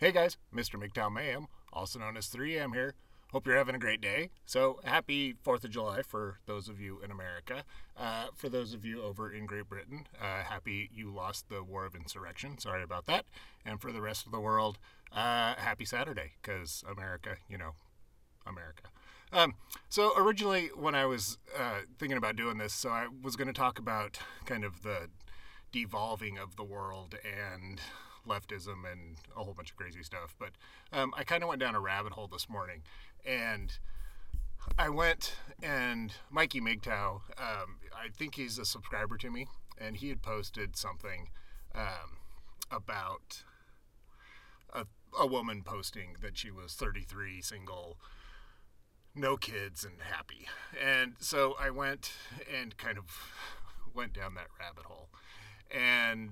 Hey guys, Mr. MGTOW Mayhem, also known as 3M here. Hope you're having a great day. So, happy 4th of July for those of you in America. Uh, for those of you over in Great Britain, uh, happy you lost the war of insurrection. Sorry about that. And for the rest of the world, uh, happy Saturday, because America, you know, America. Um, so, originally, when I was uh, thinking about doing this, so I was going to talk about kind of the devolving of the world and leftism and a whole bunch of crazy stuff. But um, I kind of went down a rabbit hole this morning, and I went and Mikey MGTOW, um, I think he's a subscriber to me, and he had posted something um, about a, a woman posting that she was 33, single, no kids, and happy. And so I went and kind of went down that rabbit hole and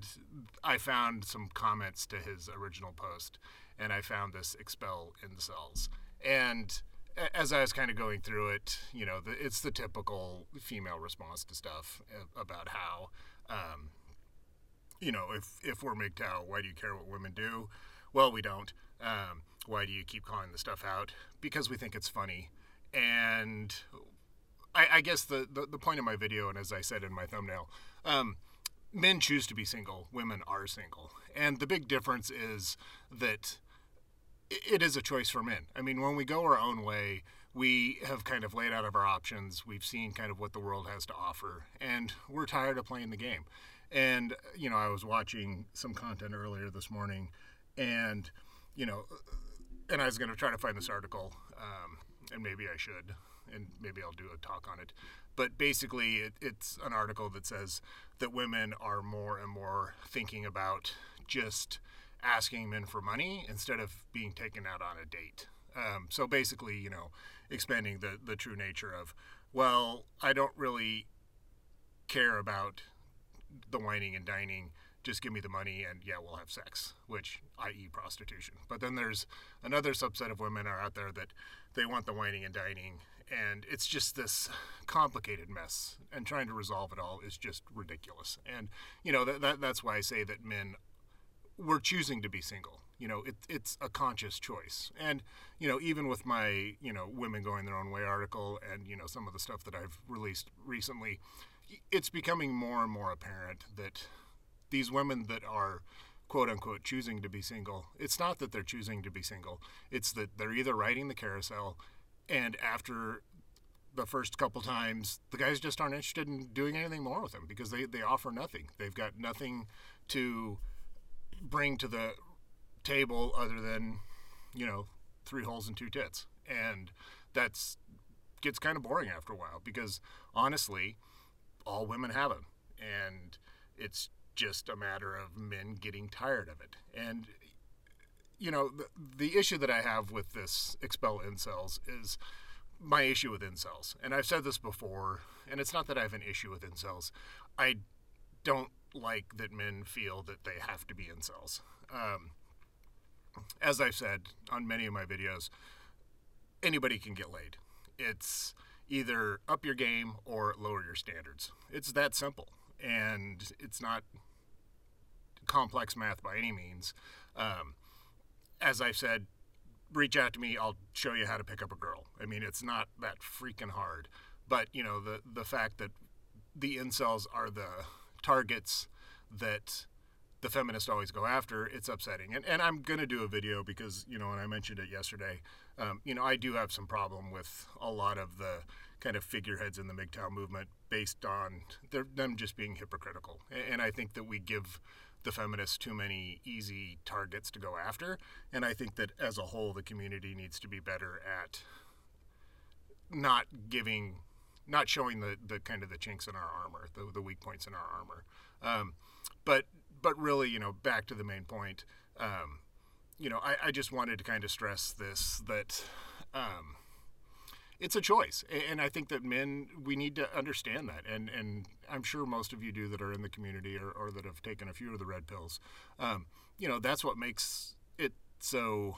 I found some comments to his original post, and I found this expel incels. And as I was kind of going through it, you know, the, it's the typical female response to stuff about how, um, you know, if if we're MGTOW, why do you care what women do? Well, we don't. Um, why do you keep calling the stuff out? Because we think it's funny. And I, I guess the, the, the point of my video, and as I said in my thumbnail, um, men choose to be single, women are single. And the big difference is that it is a choice for men. I mean, when we go our own way, we have kind of laid out of our options. We've seen kind of what the world has to offer, and we're tired of playing the game. And, you know, I was watching some content earlier this morning, and, you know, and I was going to try to find this article, um, and maybe I should, and maybe I'll do a talk on it but basically it, it's an article that says that women are more and more thinking about just asking men for money instead of being taken out on a date. Um, so basically, you know, expanding the, the true nature of, well, I don't really care about the wining and dining. Just give me the money and yeah, we'll have sex, which i.e. prostitution. But then there's another subset of women are out there that they want the whining and dining and it's just this complicated mess and trying to resolve it all is just ridiculous. And you know that, that that's why i say that men we're choosing to be single. You know it, it's a conscious choice. And you know even with my you know women going their own way article and you know some of the stuff that i've released recently it's becoming more and more apparent that these women that are quote unquote choosing to be single it's not that they're choosing to be single. It's that they're either riding the carousel and after the first couple times, the guys just aren't interested in doing anything more with him because they, they offer nothing. They've got nothing to bring to the table other than, you know, three holes and two tits. And that's gets kind of boring after a while because honestly, all women have them. And it's just a matter of men getting tired of it. And you know, the, the issue that I have with this expel incels is my issue with incels. And I've said this before, and it's not that I have an issue with incels. I don't like that men feel that they have to be incels. Um, as I've said on many of my videos, anybody can get laid. It's either up your game or lower your standards. It's that simple. And it's not complex math by any means. Um, as I've said, reach out to me. I'll show you how to pick up a girl. I mean, it's not that freaking hard. But you know, the the fact that the incels are the targets that the feminists always go after, it's upsetting. And and I'm gonna do a video because you know, and I mentioned it yesterday. Um, you know, I do have some problem with a lot of the kind of figureheads in the MGTOW movement based on them just being hypocritical. And I think that we give the feminists too many easy targets to go after. And I think that as a whole, the community needs to be better at not giving, not showing the, the kind of the chinks in our armor, the, the weak points in our armor. Um, but but really, you know, back to the main point. Um, you know, I, I just wanted to kind of stress this that. Um, it's a choice, and I think that men we need to understand that, and and I'm sure most of you do that are in the community or, or that have taken a few of the red pills. Um, you know, that's what makes it so.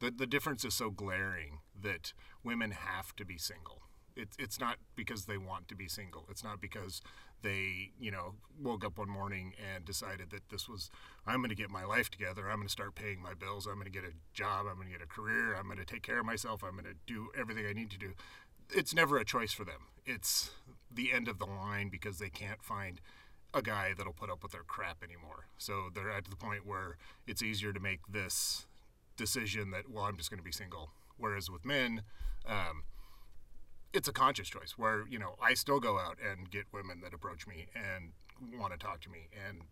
The the difference is so glaring that women have to be single. It's it's not because they want to be single. It's not because they you know woke up one morning and decided that this was I'm going to get my life together. I'm going to start paying my bills. I'm going to get a job. I'm going to get a career. I'm going to take care of myself. I'm going to do everything I need to do. It's never a choice for them. It's the end of the line because they can't find a guy that'll put up with their crap anymore. So they're at the point where it's easier to make this decision that well I'm just going to be single. Whereas with men, um, it's a conscious choice where you know I still go out and get women that approach me and want to talk to me, and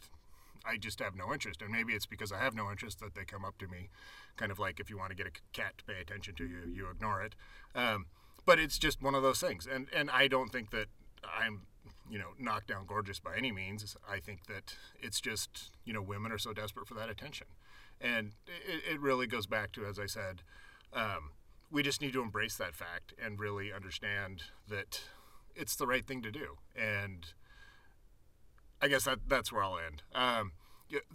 I just have no interest. And maybe it's because I have no interest that they come up to me, kind of like if you want to get a cat to pay attention to you, you ignore it. Um, but it's just one of those things, and and I don't think that I'm you know knocked down gorgeous by any means. I think that it's just you know women are so desperate for that attention, and it, it really goes back to as I said. Um, we just need to embrace that fact and really understand that it's the right thing to do. And I guess that that's where I'll end. Um,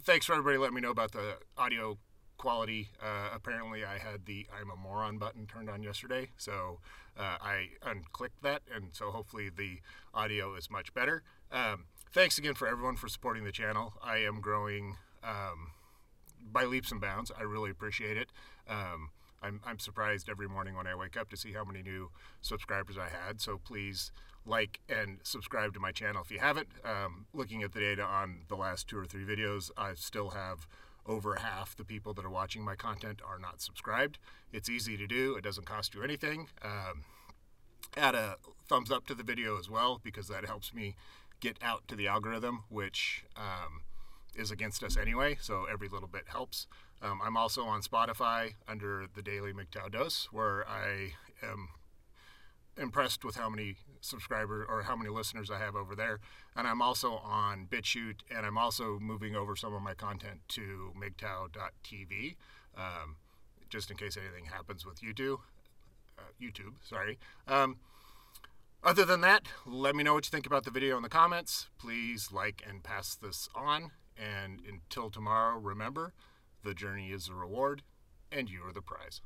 thanks for everybody letting me know about the audio quality. Uh, apparently, I had the "I'm a moron" button turned on yesterday, so uh, I unclicked that, and so hopefully the audio is much better. Um, thanks again for everyone for supporting the channel. I am growing um, by leaps and bounds. I really appreciate it. Um, I'm, I'm surprised every morning when I wake up to see how many new subscribers I had. So please like and subscribe to my channel if you haven't. Um, looking at the data on the last two or three videos, I still have over half the people that are watching my content are not subscribed. It's easy to do, it doesn't cost you anything. Um, add a thumbs up to the video as well because that helps me get out to the algorithm, which um, is against us anyway, so every little bit helps. Um, I'm also on Spotify under the Daily MGTOW Dose, where I am impressed with how many subscribers or how many listeners I have over there. And I'm also on BitChute, and I'm also moving over some of my content to MGTOW.tv, um, just in case anything happens with YouTube. Uh, YouTube, sorry. Um, other than that, let me know what you think about the video in the comments. Please like and pass this on. And until tomorrow, remember the journey is the reward, and you are the prize.